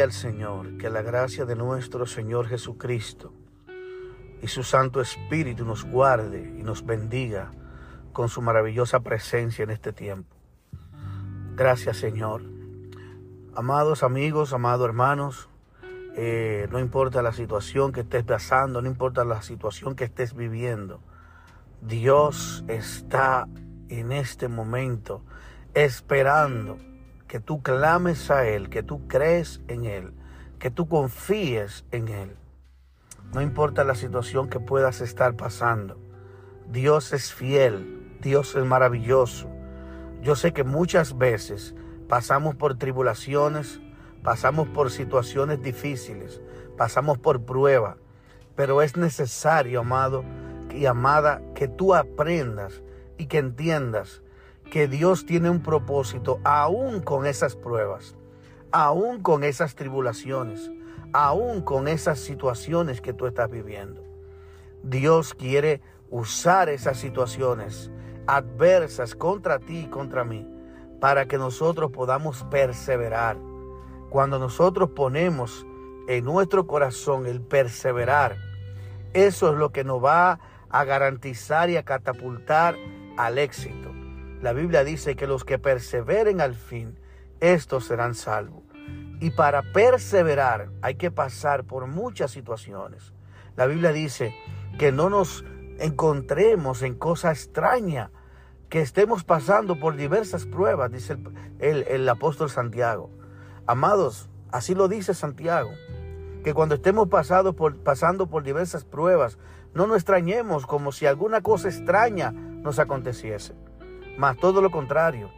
Al Señor, que la gracia de nuestro Señor Jesucristo y su Santo Espíritu nos guarde y nos bendiga con su maravillosa presencia en este tiempo. Gracias Señor. Amados amigos, amados hermanos, eh, no importa la situación que estés pasando, no importa la situación que estés viviendo, Dios está en este momento esperando que tú clames a Él, que tú crees en Él, que tú confíes en Él. No importa la situación que puedas estar pasando. Dios es fiel, Dios es maravilloso. Yo sé que muchas veces pasamos por tribulaciones, pasamos por situaciones difíciles, pasamos por prueba, pero es necesario, amado y amada, que tú aprendas y que entiendas que Dios tiene un propósito aún con esas pruebas, aún con esas tribulaciones, aún con esas situaciones que tú estás viviendo. Dios quiere usar esas situaciones adversas contra ti y contra mí para que nosotros podamos perseverar. Cuando nosotros ponemos en nuestro corazón el perseverar, eso es lo que nos va a garantizar y a catapultar al éxito. La Biblia dice que los que perseveren al fin, estos serán salvos. Y para perseverar hay que pasar por muchas situaciones. La Biblia dice que no nos encontremos en cosa extraña, que estemos pasando por diversas pruebas, dice el, apóstol Santiago. Amados, así lo dice Santiago, que cuando estemos pasando por, diversas pruebas, no nos extrañemos como si alguna cosa extraña nos aconteciese. Mas todo lo contrario,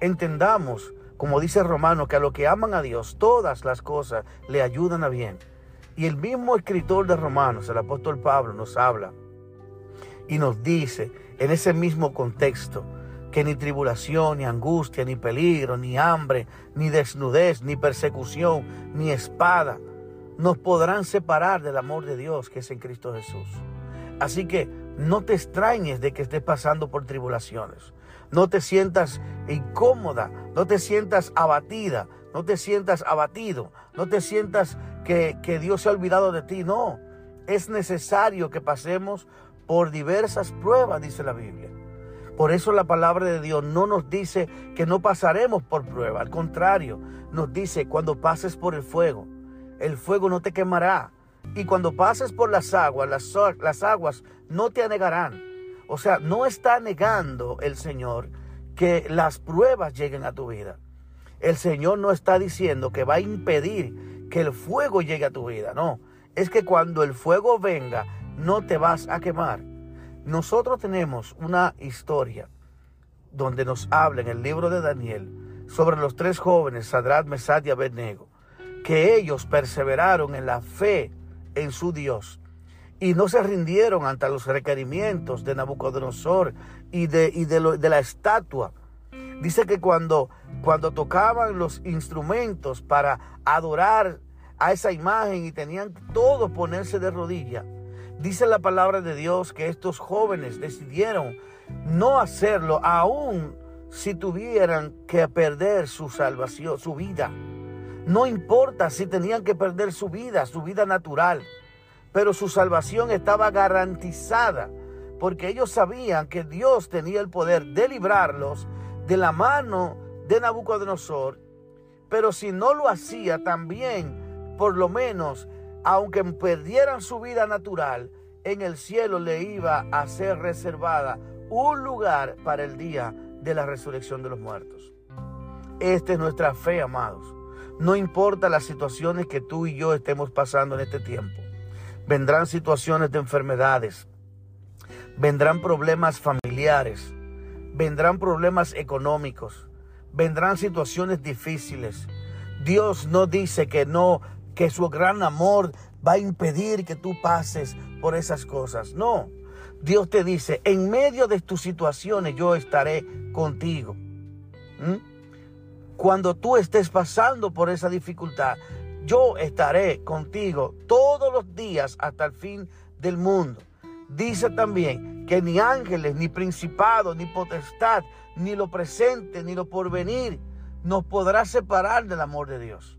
entendamos, como dice Romano, que a los que aman a Dios, todas las cosas le ayudan a bien. Y el mismo escritor de Romanos, el apóstol Pablo, nos habla y nos dice en ese mismo contexto que ni tribulación, ni angustia, ni peligro, ni hambre, ni desnudez, ni persecución, ni espada nos podrán separar del amor de Dios que es en Cristo Jesús. Así que no te extrañes de que estés pasando por tribulaciones. No te sientas incómoda, no te sientas abatida, no te sientas abatido, no te sientas que, que Dios se ha olvidado de ti. No, es necesario que pasemos por diversas pruebas, dice la Biblia. Por eso la palabra de Dios no nos dice que no pasaremos por prueba. Al contrario, nos dice cuando pases por el fuego, el fuego no te quemará. Y cuando pases por las aguas, las, las aguas no te anegarán. O sea, no está negando el Señor que las pruebas lleguen a tu vida. El Señor no está diciendo que va a impedir que el fuego llegue a tu vida. No, es que cuando el fuego venga, no te vas a quemar. Nosotros tenemos una historia donde nos habla en el libro de Daniel sobre los tres jóvenes, Sadrat, Mesad y Abednego, que ellos perseveraron en la fe en su Dios y no se rindieron ante los requerimientos de Nabucodonosor y de, de, la estatua. Dice que cuando, cuando tocaban los instrumentos para adorar a esa imagen y tenían todo ponerse de rodilla, dice la palabra de Dios que estos jóvenes decidieron no hacerlo aún si tuvieran que perder su salvación, su vida. No importa si tenían que perder su vida, su vida natural pero su salvación estaba garantizada porque ellos sabían que Dios tenía el poder de librarlos de la mano de Nabucodonosor, pero si no lo hacía también, por lo menos, aunque perdieran su vida natural, en el cielo le iba a ser reservada un lugar para el día de la resurrección de los muertos. Esta es nuestra fe, amados. No importa las situaciones que tú y yo estemos pasando en este tiempo. Vendrán situaciones de enfermedades, vendrán problemas familiares, vendrán problemas económicos, vendrán situaciones difíciles. Dios no dice que no, que su gran amor va a impedir que tú pases por esas cosas. No, Dios te dice, en medio de tus situaciones yo estaré contigo. ¿Mm? Cuando tú estés pasando por esa dificultad, yo estaré contigo todos los días hasta el fin del mundo. Dice también que ni ángeles, ni principados, ni potestad, ni lo presente, ni lo porvenir, nos podrá separar del amor de Dios.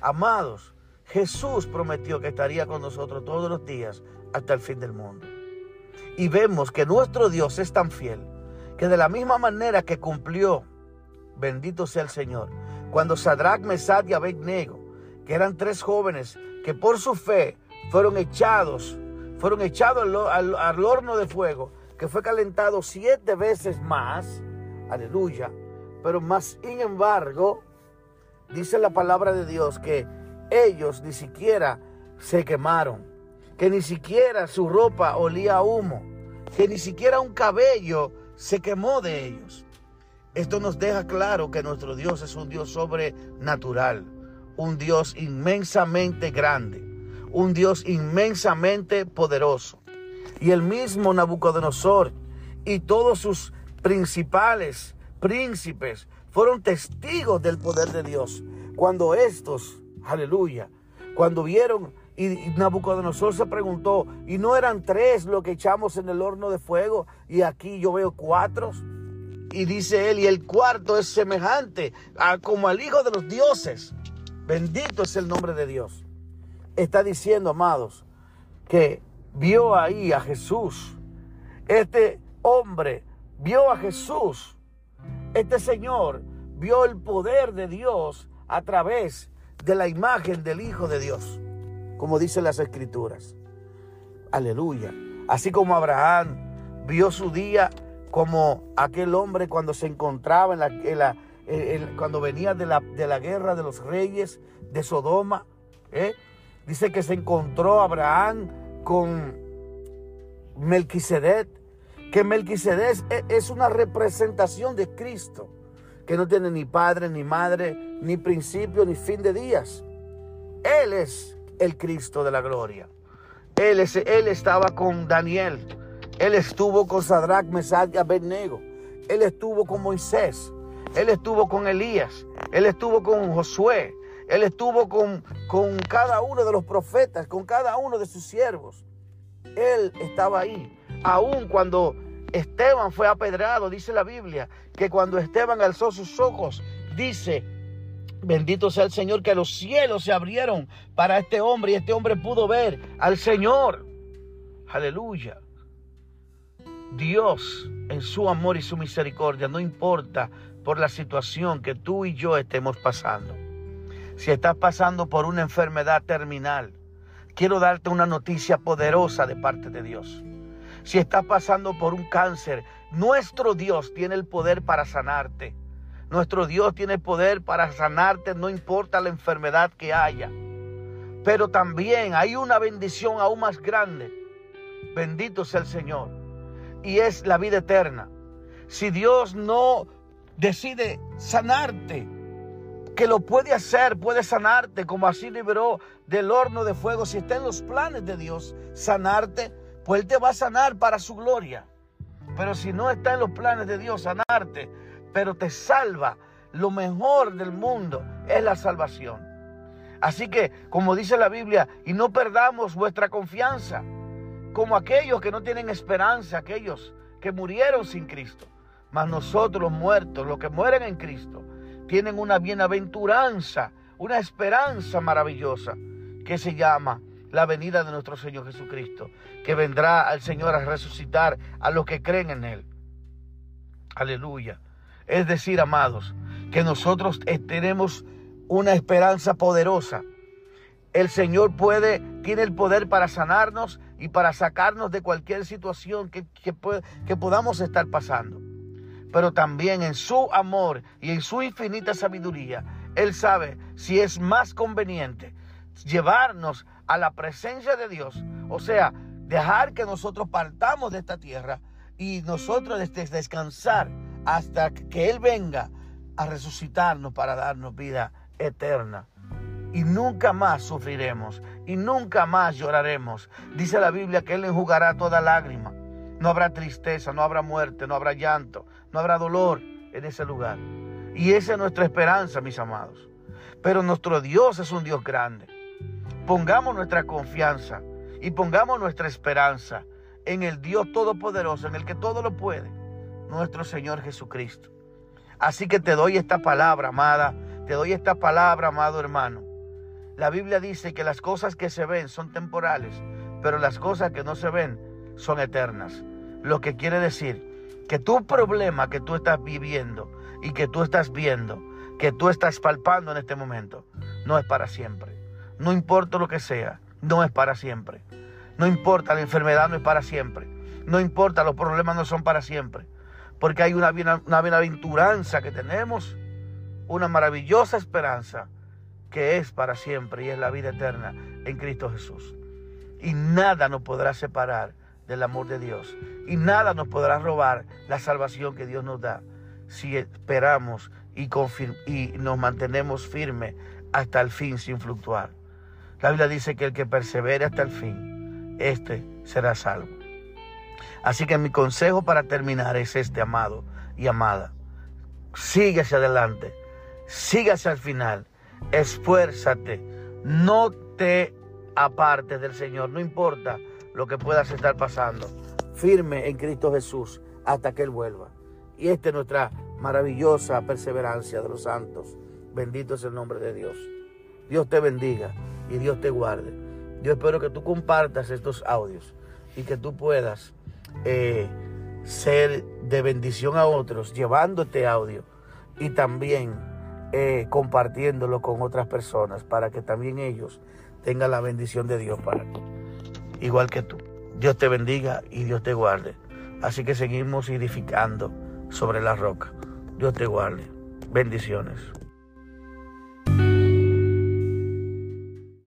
Amados, Jesús prometió que estaría con nosotros todos los días hasta el fin del mundo. Y vemos que nuestro Dios es tan fiel que de la misma manera que cumplió, bendito sea el Señor, cuando Sadrach, Mesad y Abednego, que eran tres jóvenes que por su fe fueron echados, fueron echados al, horno de fuego, que fue calentado siete veces más, aleluya, pero más sin embargo, dice la palabra de Dios que ellos ni siquiera se quemaron, que ni siquiera su ropa olía a humo, que ni siquiera un cabello se quemó de ellos. Esto nos deja claro que nuestro Dios es un Dios sobrenatural, un Dios inmensamente grande, un Dios inmensamente poderoso. Y el mismo Nabucodonosor y todos sus principales príncipes fueron testigos del poder de Dios. Cuando estos, aleluya, cuando vieron y Nabucodonosor se preguntó, ¿y no eran tres lo que echamos en el horno de fuego? Y aquí yo veo cuatro. Y dice él, y el cuarto es semejante a, como al Hijo de los dioses. Bendito es el nombre de Dios. Está diciendo, amados, que vio ahí a Jesús. Este hombre vio a Jesús. Este Señor vio el poder de Dios a través de la imagen del Hijo de Dios como dicen las escrituras. Aleluya. Así como Abraham vio su día como aquel hombre cuando se encontraba en la, cuando venía de la, de la, guerra de los reyes de Sodoma. ¿eh? Dice que se encontró Abraham con Melquisedec, que Melquisedec e, es una representación de Cristo, que no tiene ni padre, ni madre, ni principio, ni fin de días. Él es el Cristo de la gloria. Él, él estaba con Daniel. Él estuvo con Sadrach, Mesach y Abednego. Él estuvo con Moisés. Él estuvo con Elías. Él estuvo con Josué. Él estuvo con, con cada uno de los profetas, con cada uno de sus siervos. Él estaba ahí. Aún cuando Esteban fue apedrado, dice la Biblia, que cuando Esteban alzó sus ojos, dice Bendito sea el Señor que los cielos se abrieron para este hombre y este hombre pudo ver al Señor. Aleluya. Dios en su amor y su misericordia, no importa por la situación que tú y yo estemos pasando. Si estás pasando por una enfermedad terminal, quiero darte una noticia poderosa de parte de Dios. Si estás pasando por un cáncer, nuestro Dios tiene el poder para sanarte. Nuestro Dios tiene poder para sanarte, no importa la enfermedad que haya. Pero también hay una bendición aún más grande. Bendito sea el Señor. Y es la vida eterna. Si Dios no decide sanarte, que lo puede hacer, puede sanarte, como así liberó del horno de fuego. Si está en los planes de Dios sanarte, pues Él te va a sanar para su gloria. Pero si no está en los planes de Dios sanarte, pero te salva. Lo mejor del mundo es la salvación. Así que, como dice la Biblia, y no perdamos vuestra confianza, como aquellos que no tienen esperanza, aquellos que murieron sin Cristo. Mas nosotros los muertos, los que mueren en Cristo, tienen una bienaventuranza, una esperanza maravillosa que se llama la venida de nuestro Señor Jesucristo, que vendrá al Señor a resucitar a los que creen en Él. Aleluya. Es decir, amados, que nosotros tenemos una esperanza poderosa. El Señor puede, tiene el poder para sanarnos y para sacarnos de cualquier situación que, que podamos estar pasando. Pero también en su amor y en su infinita sabiduría, Él sabe si es más conveniente llevarnos a la presencia de Dios, o sea, dejar que nosotros partamos de esta tierra y nosotros descansar hasta que Él venga a resucitarnos para darnos vida eterna. Y nunca más sufriremos y nunca más lloraremos. Dice la Biblia que Él enjugará toda lágrima. No habrá tristeza, no habrá muerte, no habrá llanto, no habrá dolor en ese lugar. Y esa es nuestra esperanza, mis amados. Pero nuestro Dios es un Dios grande. Pongamos nuestra confianza y pongamos nuestra esperanza en el Dios Todopoderoso, en el que todo lo puede nuestro Señor Jesucristo. Así que te doy esta palabra, amada, te doy esta palabra, amado hermano, La Biblia dice que las cosas que se ven son temporales, pero las cosas que no se ven son eternas. Lo que quiere decir que tu problema que tú estás viviendo y que tú estás viendo, que tú estás palpando en este momento, no es para siempre. No importa lo que sea, no es para siempre. No importa, la enfermedad no es para siempre. No importa, los problemas no son para siempre. Porque hay una, bienaventuranza que tenemos, una maravillosa esperanza que es para siempre y es la vida eterna en Cristo Jesús. Y nada nos podrá separar del amor de Dios. Y nada nos podrá robar la salvación que Dios nos da si esperamos y, y nos mantenemos firmes hasta el fin sin fluctuar. La Biblia dice que el que persevere hasta el fin, este será salvo. Así que mi consejo para terminar es este, amado y amada. Sigue hacia adelante, sigue hacia el final esfuérzate, no te apartes del Señor, no importa lo que puedas estar pasando, firme en Cristo Jesús hasta que Él vuelva. Y esta es nuestra maravillosa perseverancia de los santos. Bendito es el nombre de Dios. Dios te bendiga y Dios te guarde. Yo espero que tú compartas estos audios y que tú puedas eh, ser de bendición a otros llevándote audio y también eh, compartiéndolo con otras personas para que también ellos tengan la bendición de Dios para ti, igual que tú. Dios te bendiga y Dios te guarde. Así que seguimos edificando sobre la roca. Dios te guarde. Bendiciones.